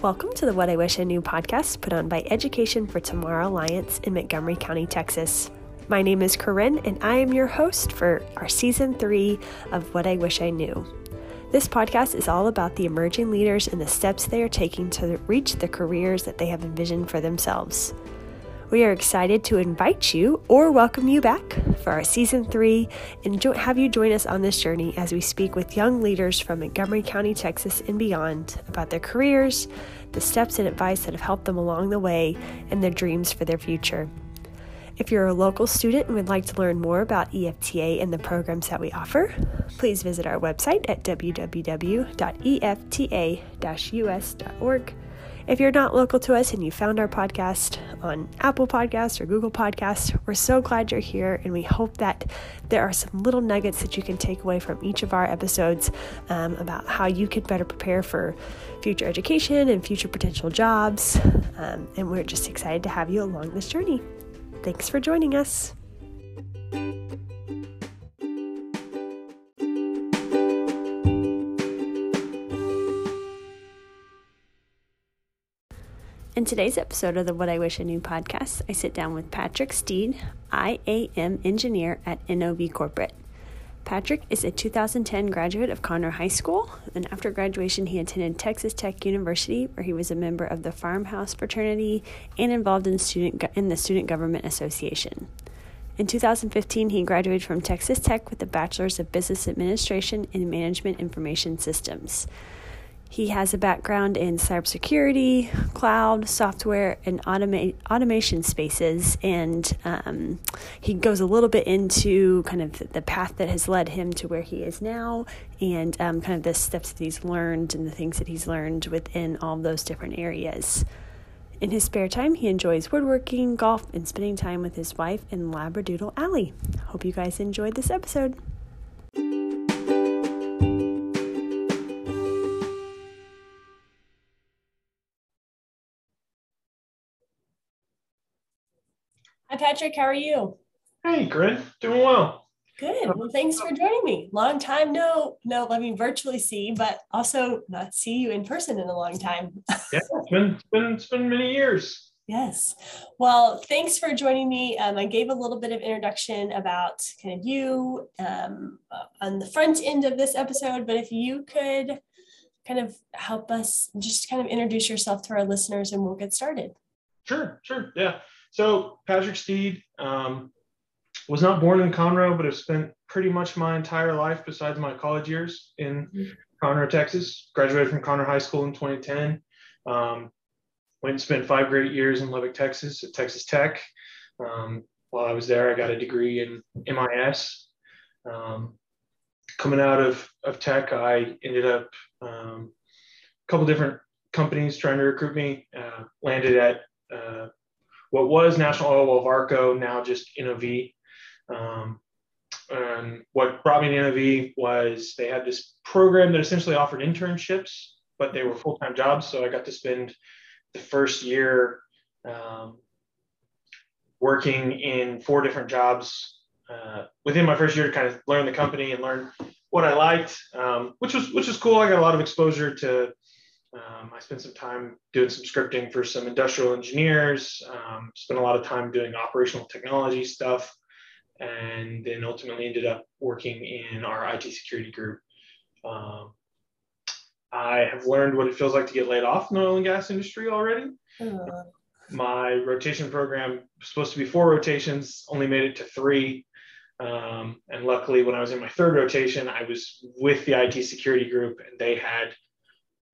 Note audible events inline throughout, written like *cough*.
Welcome to the What I Wish I Knew podcast put on by Education for Tomorrow Alliance in Montgomery County, Texas. My name is Corinne, and I am your host for our season three of What I Wish I Knew. This podcast is all about the emerging leaders and the steps they are taking to reach the careers that they have envisioned for themselves. We are excited to invite you or welcome you back for our season three and jo- have you join us on this journey as we speak with young leaders from Montgomery County, Texas, and beyond about their careers, the steps and advice that have helped them along the way, and their dreams for their future. If you're a local student and would like to learn more about EFTA and the programs that we offer, please visit our website at www.efta-us.org if you're not local to us and you found our podcast on Apple Podcasts or Google Podcasts, we're so glad you're here and we hope that there are some little nuggets that you can take away from each of our episodes um, about how you can better prepare for future education and future potential jobs. Um, and we're just excited to have you along this journey. Thanks for joining us. In today's episode of the What I Wish I Knew podcast, I sit down with Patrick Steed, IAM engineer at NOV Corporate. Patrick is a 2010 graduate of Conroe High School, and after graduation, he attended Texas Tech University, where he was a member of the Farmhouse fraternity and involved in, student in the Student Government Association. In 2015, he graduated from Texas Tech with a Bachelor's of Business Administration in Management Information Systems. He has a background in cybersecurity, cloud, software, and automa- automation spaces. And um, he goes a little bit into kind of the path that has led him to where he is now and um, kind of the steps that he's learned and the things that he's learned within all those different areas. In his spare time, he enjoys woodworking, golf, and spending time with his wife in Labradoodle Alley. Hope you guys enjoyed this episode. Patrick. How are you? Hey, Corinne. Doing well. Good. Well, thanks for joining me. Long time no, no, let me virtually see, but also not see you in person in a long time. *laughs* yeah, it's been, it's been, it's been many years. Yes. Well, thanks for joining me. Um, I gave a little bit of introduction about kind of you um, on the front end of this episode, but if you could kind of help us just kind of introduce yourself to our listeners and we'll get started. Sure, sure. Yeah. So Patrick Steed um, was not born in Conroe, but have spent pretty much my entire life besides my college years in. Conroe, Texas. Graduated from Conroe High School in 2010. Um, went and spent five great years in Lubbock, Texas at Texas Tech. Um, while I was there, I got a degree in MIS. Um, coming out of, of tech, I ended up um, a couple different companies trying to recruit me. Uh, landed at uh, what was National Oilwell Varco, now just NOV. Um, and what brought me to NOV was they had this program that essentially offered internships, but they were full time jobs. So I got to spend the first year um, working in four different jobs uh, within my first year to kind of learn the company and learn what I liked, um, which was which was cool. I got a lot of exposure to um, I spent some time doing some scripting for some industrial engineers, um, spent a lot of time doing operational technology stuff, and then ultimately ended up working in our IT security group. Um, I have learned what it feels like to get laid off in the oil and gas industry already. Uh. My rotation program was supposed to be four rotations, only made it to three. Um, and luckily, when I was in my third rotation, I was with the IT security group, and they had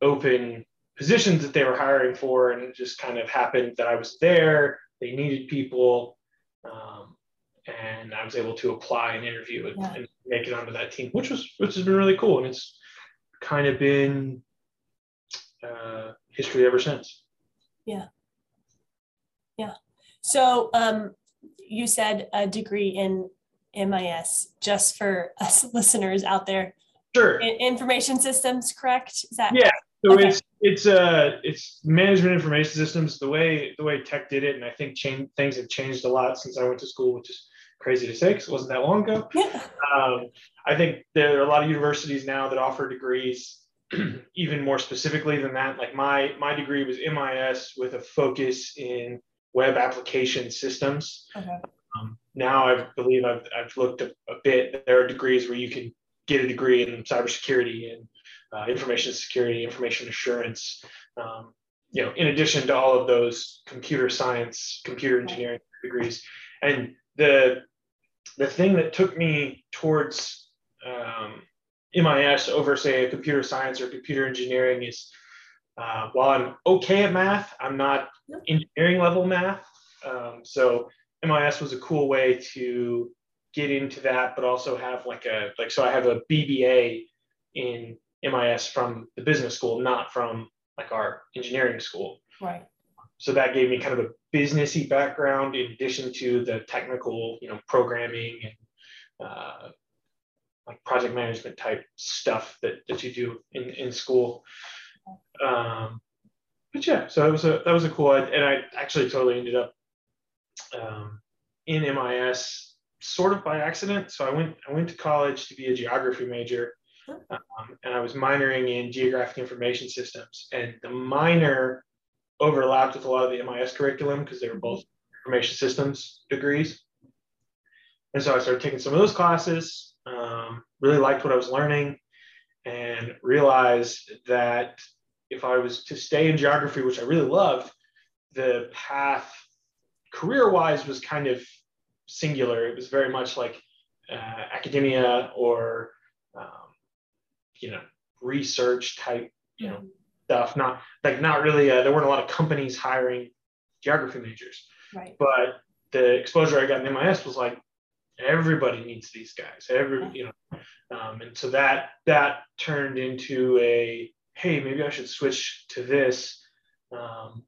open positions that they were hiring for, and it just kind of happened that I was there. They needed people, um, and I was able to apply and interview and, yeah. and, make it onto that team, which was which has been really cool, and it's kind of been uh, history ever since. Yeah, yeah. So um, you said a degree in MIS, just for us *laughs* listeners out there. Sure. In information systems, correct? Is that yeah? So okay. it's it's uh it's management information systems. The way the way tech did it, and I think change, things have changed a lot since I went to school, which is crazy to say because it wasn't that long ago. Yeah. Um, I think there are a lot of universities now that offer degrees *clears throat* even more specifically than that, like my my degree was MIS with a focus in web application systems. Okay. Um, now I believe I've, I've looked a, a, bit. There are degrees where you can get a degree in cybersecurity and uh, information security, information assurance. Um, you know, in addition to all of those computer science, computer engineering degrees, and the the thing that took me towards um, MIS over, say, a computer science or computer engineering is uh, while I'm okay at math, I'm not engineering level math. Um, so MIS was a cool way to get into that, but also have like a like so I have a BBA in MIS from the business school, not from like our engineering school. Right. So that gave me kind of a businessy background in addition to the technical, you know, programming and uh, like project management type stuff that, that you do in, in school. Um, but yeah, so that was a that was a cool and I actually totally ended up um, in MIS sort of by accident. So I went I went to college to be a geography major, um, and I was minoring in geographic information systems. And the minor overlapped with a lot of the MIS curriculum because they were both information systems degrees. And so I started taking some of those classes. Um, really liked what I was learning, and realized that if I was to stay in geography, which I really loved, the path career wise was kind of singular. It was very much like uh, academia or, um, you know, research type, you know, stuff. Not like not really. Uh, there weren't a lot of companies hiring geography majors. Right. But the exposure I got in MIS was like everybody needs these guys. Every you know, um, and so that that turned into a hey, maybe I should switch to this. Um,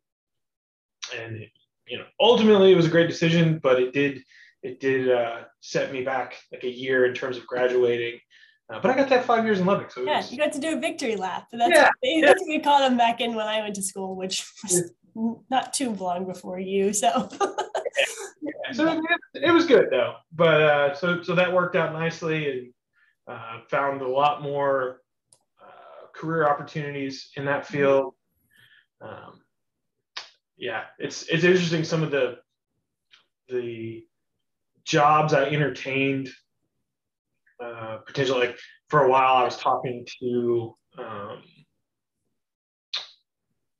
and it, you know, ultimately it was a great decision, but it did it did uh, set me back like a year in terms of graduating. Uh, but I got that five years in Lubbock. So yeah, was, you got to do a victory lap. That's, yeah, what, that's what we called them back in when I went to school, which was yeah. not too long before you. So, *laughs* yeah. so it, it, was good though. But uh, so so that worked out nicely, and uh, found a lot more career opportunities in that mm-hmm. field. Um, yeah, it's it's interesting some of the the jobs I entertained uh, potentially. Like for a while, I was talking to um,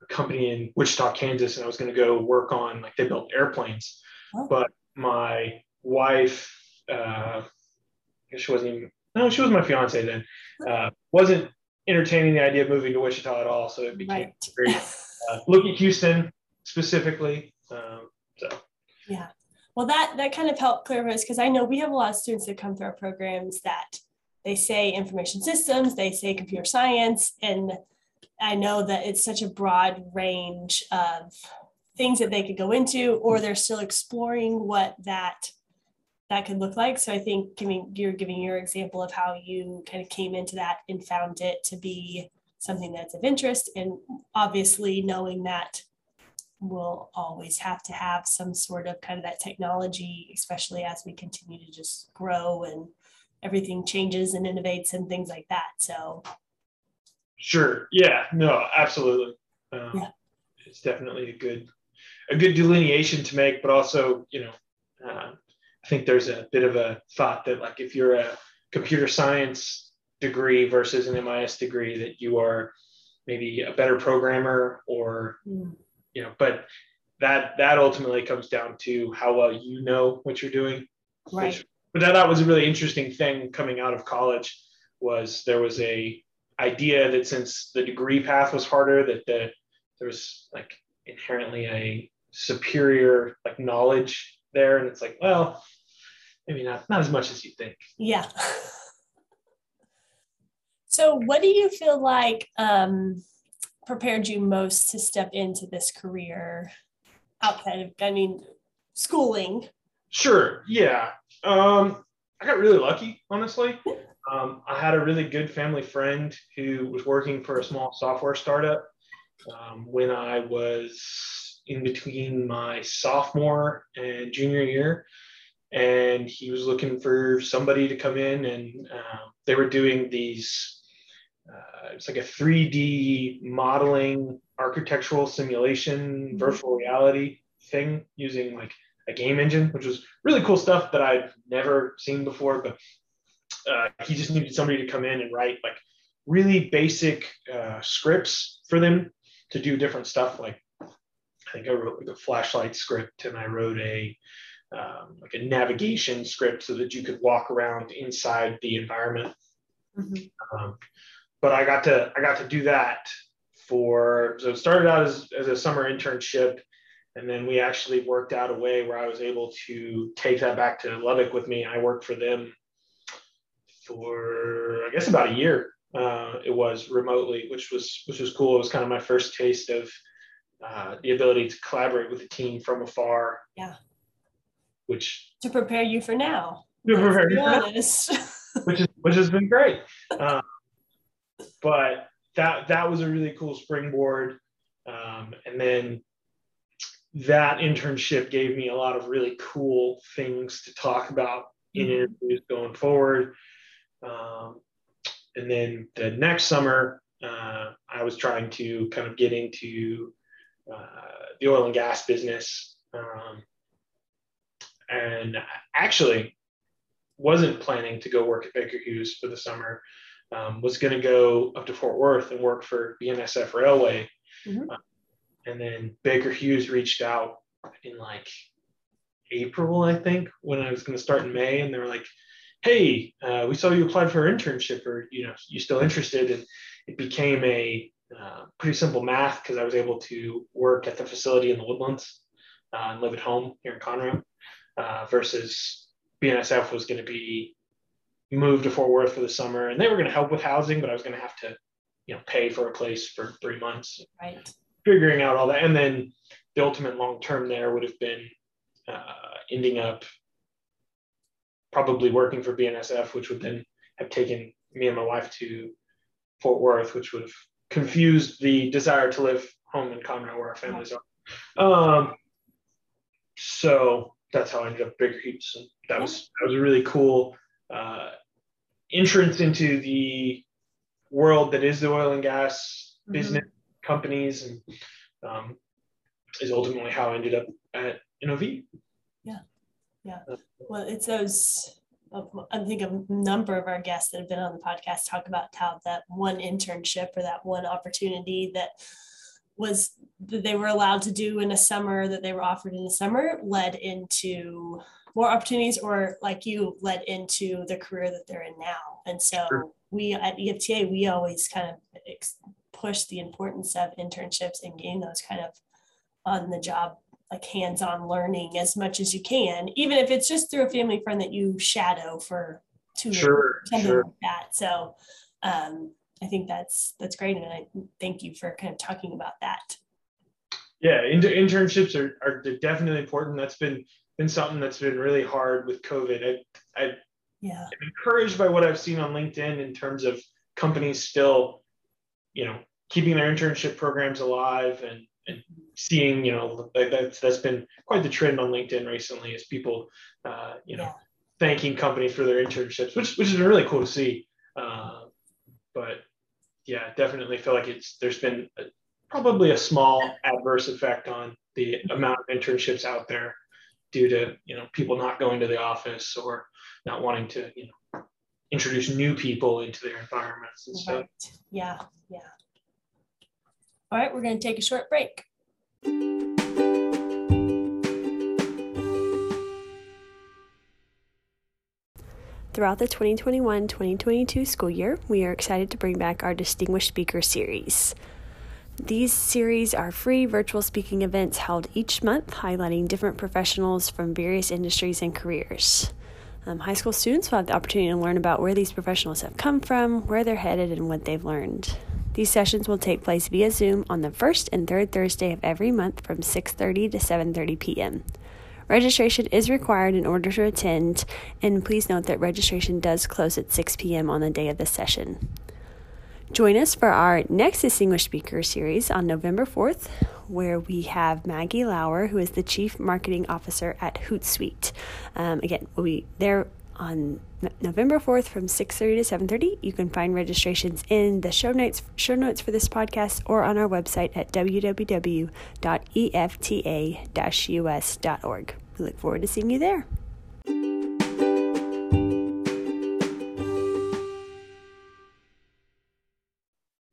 a company in Wichita, Kansas, and I was going to go work on like they built airplanes, oh. but my wife, uh, she wasn't even no, she was my fiance then. Uh, wasn't entertaining the idea of moving to Wichita at all. So it became right. very, uh, look at *laughs* Houston specifically. Um, so yeah, well that that kind of helped clear us because I know we have a lot of students that come through our programs that they say information systems, they say computer science, and I know that it's such a broad range of things that they could go into, or they're still exploring what that that could look like. So I think giving you're giving your example of how you kind of came into that and found it to be something that's of interest, and obviously knowing that we'll always have to have some sort of kind of that technology, especially as we continue to just grow and everything changes and innovates and things like that. So sure, yeah, no, absolutely. Um, yeah. It's definitely a good a good delineation to make, but also you know. Uh, I think there's a bit of a thought that like if you're a computer science degree versus an MIS degree, that you are maybe a better programmer or mm. know, but that that ultimately comes down to how well you know what you're doing. Right. Which, but that, that was a really interesting thing coming out of college was there was a idea that since the degree path was harder, that the there was like inherently a superior like knowledge there. And it's like, well, maybe not not as much as you think. Yeah. *laughs* so, what do you feel like um, prepared you most to step into this career outside of, I mean, schooling? Sure. Yeah. Um, I got really lucky, honestly. Um, I had a really good family friend who was working for a small software startup um, when I was in between my sophomore and junior year and he was looking for somebody to come in and uh, they were doing these uh, it's like a 3D modeling architectural simulation mm-hmm. virtual reality thing using like a game engine, which was really cool stuff that I'd never seen before. But uh, he just needed somebody to come in and write like really basic uh, scripts for them to do different stuff. Like I think I wrote like a flashlight script and I wrote a um, like a navigation script so that you could walk around inside the environment. Mm-hmm. Um, but I got to I got to do that for so it started out as, as a summer internship and then we actually worked out a way where I was able to take that back to Lubbock with me. I worked for them for I guess about a year. Uh, it was remotely, which was which was cool. It was kind of my first taste of uh, the ability to collaborate with a team from afar. Yeah. Which to prepare you for now. To prepare you for now, *laughs* which is which has been great. Uh, but that that was a really cool springboard. Um, and then that internship gave me a lot of really cool things to talk about in mm-hmm. interviews going forward. Um, and then the next summer, uh, I was trying to kind of get into uh, the oil and gas business. Um, and actually wasn't planning to go work at Baker Hughes for the summer. Um, was going to go up to Fort Worth and work for BNSF Railway. Mm-hmm. Uh, and then Baker Hughes reached out in like April, I think, when I was going to start in May, and they were like, "Hey, uh, we saw you applied for an internship, or you know, you still interested?" And it became a uh, pretty simple math because I was able to work at the facility in the Woodlands uh, and live at home here in Conroe, uh, versus BNSF was going to be moved to Fort Worth for the summer, and they were going to help with housing, but I was going to have to, you know, pay for a place for three months. Right figuring out all that. And then the ultimate long term there would have been uh, ending up probably working for BNSF, which would then have taken me and my wife to Fort Worth, which would have confused the desire to live home in Conroe where our families are. Um, so that's how I ended up Baker Hughes. And that was that was a really cool uh, entrance into the world that is the oil and gas mm-hmm. business companies and um, is ultimately how I ended up at NOV. Yeah, yeah. Well, it's those. I think a number of our guests that have been on the podcast talk about how that one internship or that one opportunity that was that they were allowed to do in a summer that they were offered in the summer led into more opportunities or like you led into the career that they're in now and so sure. we at efta we always kind of push the importance of internships and getting those kind of on the job like hands-on learning as much as you can even if it's just through a family friend that you shadow for two sure, something sure. like that so um, i think that's that's great and i thank you for kind of talking about that yeah inter- internships are, are definitely important that's been been something that's been really hard with covid. I, I yeah. i'm encouraged by what i've seen on linkedin in terms of companies still you know keeping their internship programs alive and, and seeing you know that's that's been quite the trend on linkedin recently is people uh, you know yeah. thanking companies for their internships which which has been really cool to see. Uh, but yeah definitely feel like it's there's been a, probably a small adverse effect on the amount of internships out there due to you know people not going to the office or not wanting to you know introduce new people into their environments and stuff. Right. Yeah, yeah. All right, we're going to take a short break. Throughout the 2021 2022 school year, we are excited to bring back our Distinguished Speaker Series. These series are free virtual speaking events held each month, highlighting different professionals from various industries and careers. Um, high school students will have the opportunity to learn about where these professionals have come from, where they're headed, and what they've learned. These sessions will take place via Zoom on the first and third Thursday of every month from 6:30 to 7:30 p.m. Registration is required in order to attend, and please note that registration does close at 6 p.m. on the day of the session. Join us for our next Distinguished Speaker series on November 4th, where we have Maggie Lower, who is the Chief Marketing Officer at Hootsuite. Um, again, we'll be there on November 4th from 6:30 to 7:30. You can find registrations in the show notes show notes for this podcast or on our website at www.efta-us.org. We look forward to seeing you there.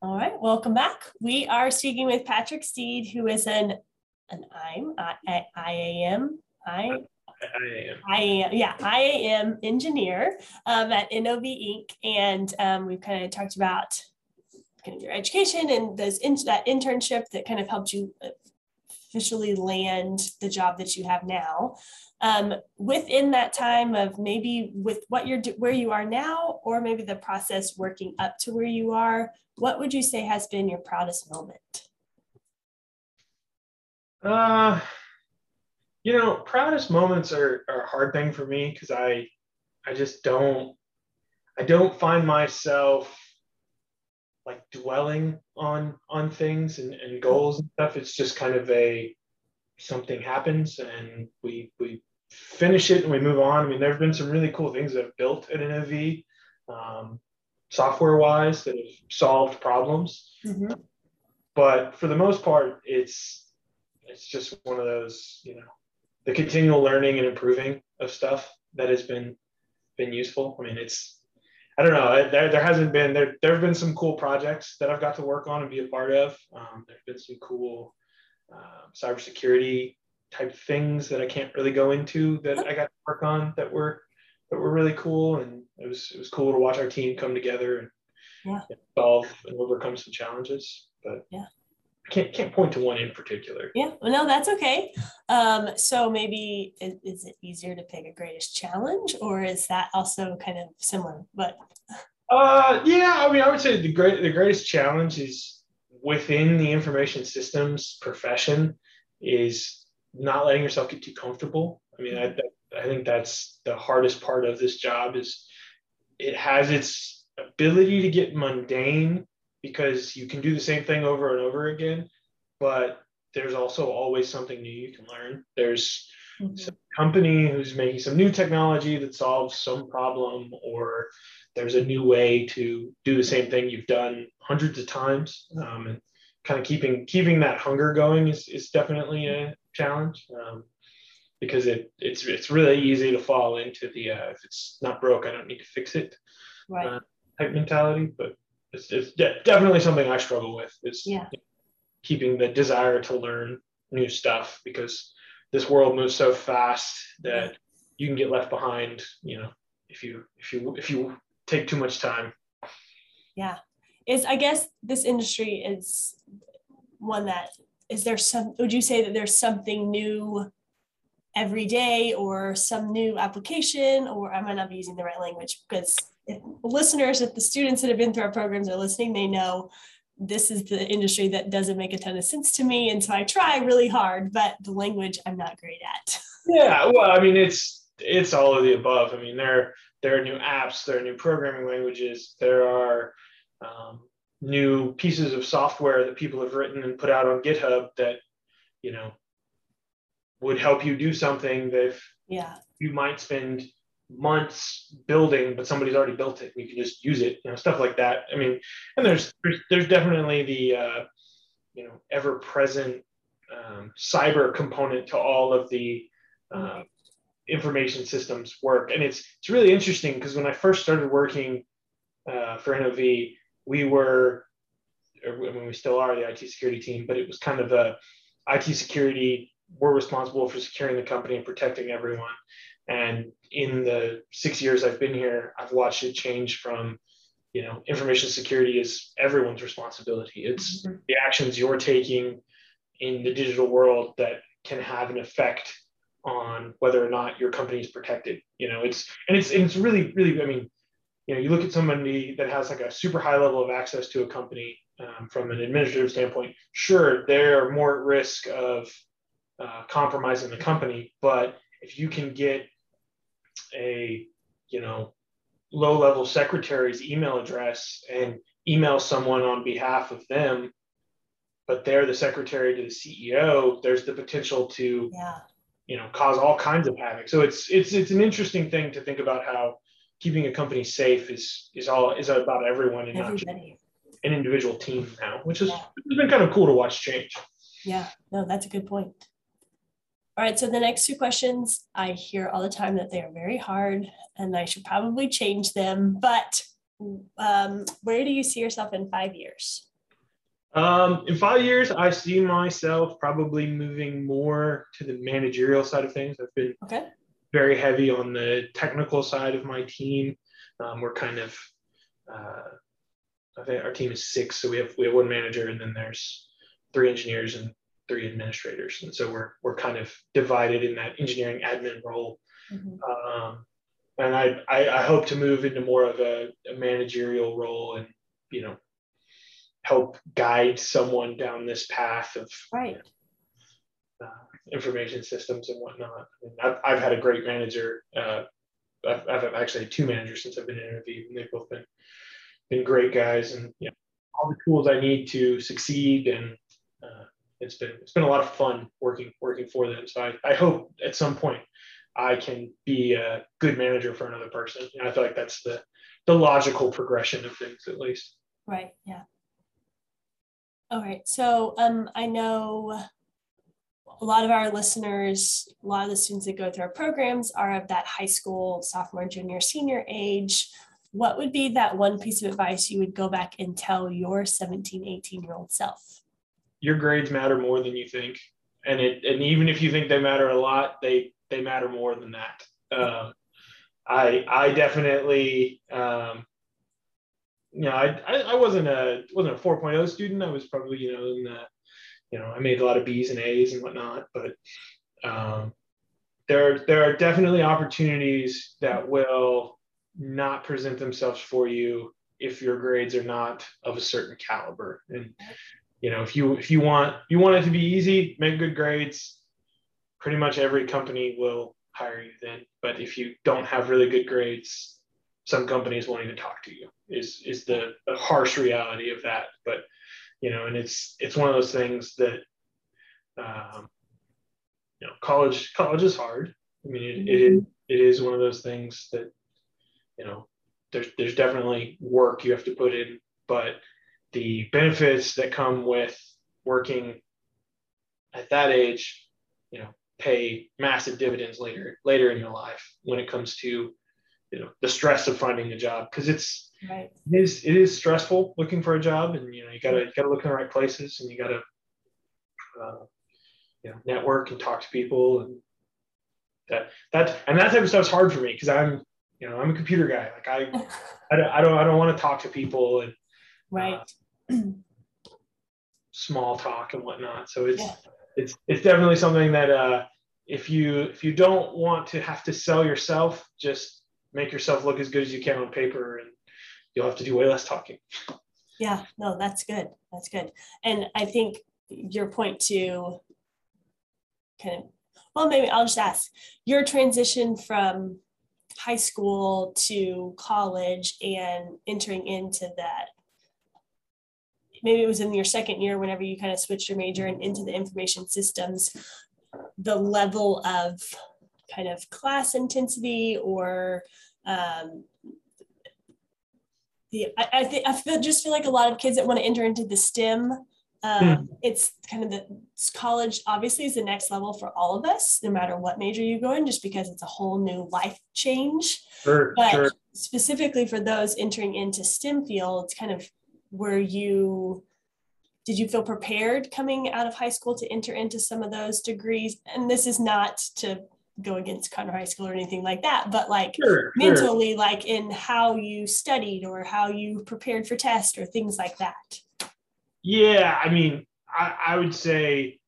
All right, welcome back. We are speaking with Patrick Steed, who is an an IAM, I, I, I am. yeah, IAM engineer um, at NOV Inc. And um, we've kind of talked about kind of your education and those in, that internship that kind of helped you officially land the job that you have now. Um, within that time of maybe with what you're where you are now, or maybe the process working up to where you are, what would you say has been your proudest moment? Uh, you know, proudest moments are, are a hard thing for me because I I just don't I don't find myself like dwelling on on things and, and goals and stuff. It's just kind of a something happens and we we finish it and we move on. I mean, there have been some really cool things that have built at NOV, um, software wise, that have solved problems. Mm-hmm. But for the most part, it's it's just one of those, you know, the continual learning and improving of stuff that has been been useful. I mean, it's I don't know. There, there hasn't been there. There have been some cool projects that I've got to work on and be a part of. Um, there've been some cool uh, cybersecurity type things that I can't really go into that I got to work on that were that were really cool. And it was it was cool to watch our team come together and yeah. solve and overcome some challenges. But yeah, can't can't point to one in particular. Yeah, well, no, that's okay. Um, so maybe is, is, it easier to pick a greatest challenge, or is that also kind of similar? But uh, yeah, I mean, I would say the great the greatest challenge is within the information systems profession is not letting yourself get too comfortable. I mean, I I think that's the hardest part of this job is it has its ability to get mundane because you can do the same thing over and over again, but there's also always something new you can learn. There's mm-hmm. some company who's making some new technology that solves some problem, or there's a new way to do the same thing you've done hundreds of times. Um, and kind of keeping keeping that hunger going is, is definitely a challenge um, because it it's it's really easy to fall into the uh, if it's not broke, I don't need to fix it right. uh, type mentality. But it's, it's de- definitely something I struggle with is yeah. keeping the desire to learn new stuff because this world moves so fast that you can get left behind, you know, if you if you if you take too much time. Yeah. Is I guess this industry is one that is there some would you say that there's something new every day or some new application or I might not be using the right language because if listeners, if the students that have been through our programs are listening, they know this is the industry that doesn't make a ton of sense to me. And so I try really hard, but the language I'm not great at. Yeah, well, I mean, it's it's all of the above. I mean, there there are new apps, there are new programming languages, there are um, new pieces of software that people have written and put out on GitHub that you know would help you do something that yeah you might spend months building, but somebody's already built it. You can just use it, you know, stuff like that. I mean, and there's there's, there's definitely the uh, you know ever present um, cyber component to all of the uh, information systems work, and it's it's really interesting because when I first started working uh, for NOV, we were I mean, we still are the IT security team, but it was kind of the IT security. We're responsible for securing the company and protecting everyone. And in the six years I've been here, I've watched it change from, you know, information security is everyone's responsibility. It's mm-hmm. the actions you're taking in the digital world that can have an effect on whether or not your company is protected. You know, it's and it's and it's really, really, I mean, you know, you look at somebody that has like a super high level of access to a company um, from an administrative standpoint, sure, they're more at risk of uh, compromising the company, but if you can get a you know low level secretary's email address and email someone on behalf of them but they're the secretary to the ceo there's the potential to yeah. you know cause all kinds of havoc. So it's it's it's an interesting thing to think about how keeping a company safe is is all is about everyone and Everybody. not just an individual team now, which is yeah. it's been kind of cool to watch change. Yeah, no, that's a good point. All right, so the next two questions I hear all the time that they are very hard and I should probably change them, but um, where do you see yourself in five years? Um, in five years, I see myself probably moving more to the managerial side of things. I've been okay. very heavy on the technical side of my team. Um, we're kind of, uh, I think our team is six, so we have we have one manager, and then there's three engineers and three administrators, and so we're we're kind of divided in that engineering admin role. Mm-hmm. Um, and I, I, I hope to move into more of a, a managerial role and you know help guide someone down this path of right uh, information systems and whatnot. I mean, I've, I've had a great manager. Uh, I've, I've actually had two managers since I've been interviewed, and they've both been been great guys, and you know, all the tools I need to succeed. And uh, it's been it's been a lot of fun working working for them. So I, I hope at some point I can be a good manager for another person. And I feel like that's the the logical progression of things, at least. Right. Yeah. All right. So um, I know a lot of our listeners, a lot of the students that go through our programs are of that high school, sophomore, junior, senior age. What would be that one piece of advice you would go back and tell your 17, 18 year old self? Your grades matter more than you think. And it, and even if you think they matter a lot, they they matter more than that. Um, I I definitely um, you know I, I, wasn't a wasn't a 4.0 student. I was probably you know in the you know I made a lot of B's and A's and whatnot, but um, there there are definitely opportunities that will not present themselves for you if your grades are not of a certain caliber and you know if you if you want you want it to be easy make good grades pretty much every company will hire you then. But if you don't have really good grades, some companies won't even talk to you. Is is the, the harsh reality of that. But you know, and it's it's one of those things that um, you know, college college is hard. I mean, it, it it is one of those things that you know there's there's definitely work you have to put in, but the benefits that come with working at that age, you know, pay massive dividends later later in your life when it comes to you know the stress of finding a job. Because it's right. it is it is stressful looking for a job and you know you gotta you gotta look in the right places and you gotta uh, you know network and talk to people and that that and that type of stuff's hard for me because I'm you know I'm a computer guy. Like I *laughs* I don't I don't, I don't want to talk to people and right. uh, *clears throat* small talk and whatnot so it's yeah. it's it's definitely something that uh if you if you don't want to have to sell yourself, just make yourself look as good as you can on paper, and you'll have to do way less talking. Yeah, no, that's good. That's good. And I think your point to kind of well, maybe I'll just ask your transition from high school to college and entering into that maybe it was in your second year whenever you kind of switched your major and into the information systems the level of kind of class intensity or um, the I, I think I feel just feel like a lot of kids that want to enter into the STEM. Um, mm. It's kind of the college obviously is the next level for all of us, no matter what major you go in, just because it's a whole new life change. Sure, but sure. specifically for those entering into STEM fields, kind of where you did you feel prepared coming out of high school to enter into some of those degrees and this is not to go against Conroe High School or anything like that, but like sure, mentally, sure. like in how you studied or how you prepared for test or things like that. Yeah, I mean, I, I would say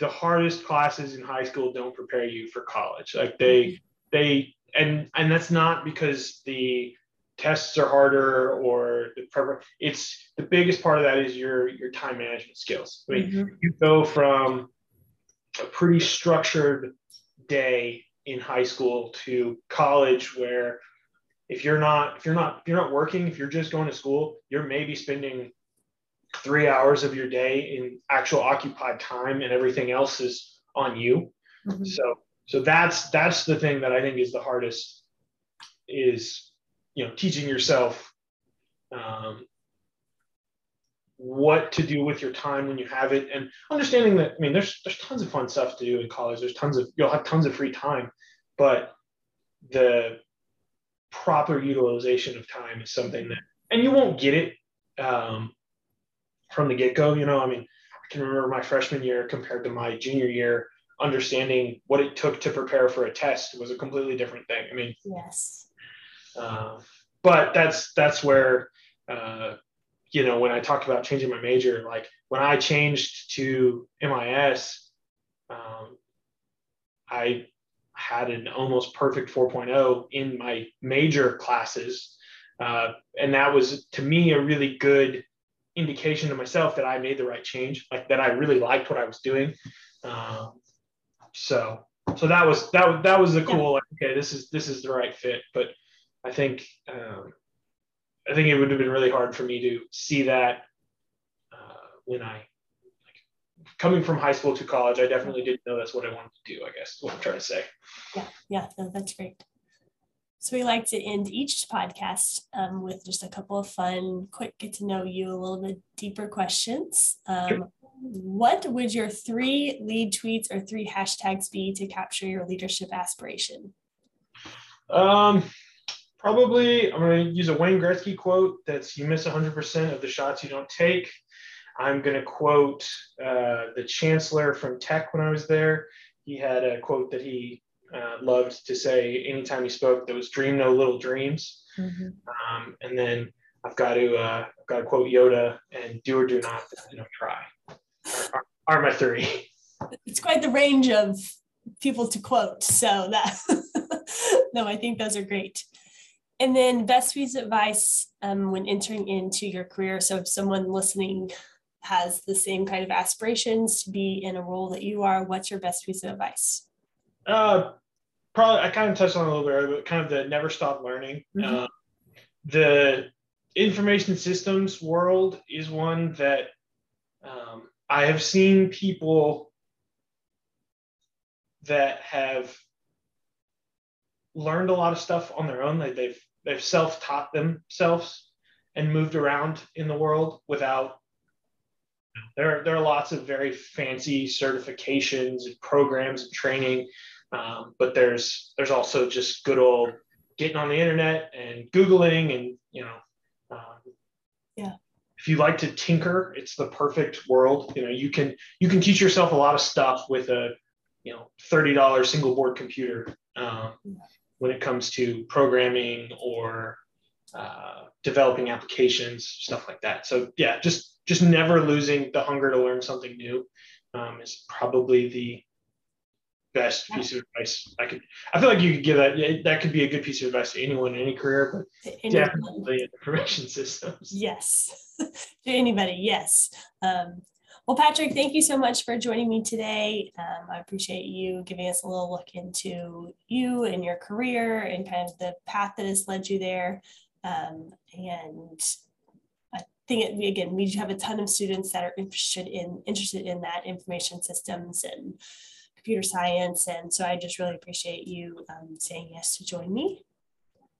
the hardest classes in high school don't prepare you for college. Like they, mm-hmm. they, and and that's not because the tests are harder or the prep, it's the biggest part of that is your your time management skills. I mean, mm-hmm. you go from a pretty structured day in high school to college where if you're not if you're not if you're not working if you're just going to school you're maybe spending three hours of your day in actual occupied time and everything else is on you Mm-hmm. So so that's that's the thing that I think is the hardest is you know teaching yourself um, what to do with your time when you have it and understanding that i mean there's there's tons of fun stuff to do in college. There's tons of you'll have tons of free time but the proper utilization of time is something that and you won't get it um, from the get-go you know? I mean i can remember my freshman year compared to my junior year understanding what it took to prepare for a test was a completely different thing. I mean yes uh, but that's that's where uh, you know, when I talked about changing my major, like when I changed to MIS, um, I had an almost perfect 4.0 in my major classes. Uh, and that was to me a really good indication to myself that I made the right change, like that I really liked what I was doing. Um, so, so that was, that, that was the cool, like, okay, this is, this is the right fit. But I think, um, I think it would have been really hard for me to see that uh, when I like, coming from high school to college. I definitely didn't know that's what I wanted to do. I guess what I'm trying to say. Yeah, yeah, no, that's great. So we like to end each podcast um, with just a couple of fun, quick get to know you a little bit deeper questions. Um, sure. What would your three lead tweets or three hashtags be to capture your leadership aspiration? Um, probably I'm going to use a Wayne Gretzky quote that's you miss 100% of the shots you don't take. I'm going to quote uh, the chancellor from Tech when I was there. He had a quote that he uh, loved to say anytime he spoke that was dream no little dreams. Mm-hmm. Um, and then I've got to uh, I've got to quote Yoda and do or do not, you know, try are, are my three. It's quite the range of people to quote. So that *laughs* no, I think those are great. And then best piece of advice um, when entering into your career. So if someone listening has the same kind of aspirations to be in a role that you are, what's your best piece of advice? Uh, probably I kind of touched on a little bit earlier, but kind of the never stop learning. Mm-hmm. Uh, the information systems world is one that um, I have seen people that have learned a lot of stuff on their own. Like they've they've self-taught themselves and moved around in the world without there, there are lots of very fancy certifications and programs and training um, but there's there's also just good old getting on the internet and googling and you know um, yeah. if you like to tinker it's the perfect world. You know you can you can teach yourself a lot of stuff with a you know $30 single board computer. Um, when it comes to programming or uh, developing applications, stuff like that. So yeah, just just never losing the hunger to learn something new um, is probably the best piece of advice I could. I feel like you could give that. That could be a good piece of advice to anyone in any career, but definitely *laughs* information systems. Yes, *laughs* to anybody. Yes. Um, well, Patrick, thank you so much for joining me today. Um, I appreciate you giving us a little look into you and your career and kind of the path that has led you there. Um, and I think it, again, we have a ton of students that are interested in interested in that information systems and computer science, and so I just really appreciate you um, saying yes to join me.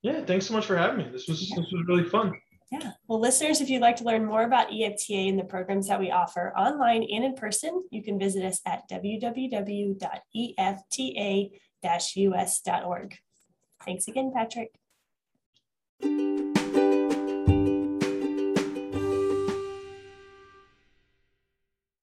Yeah, thanks so much for having me. This was yeah. this was really fun. Yeah. Well, listeners, if you'd like to learn more about EFTA and the programs that we offer online and in person, you can visit us at www.efta-us.org. Thanks again, Patrick.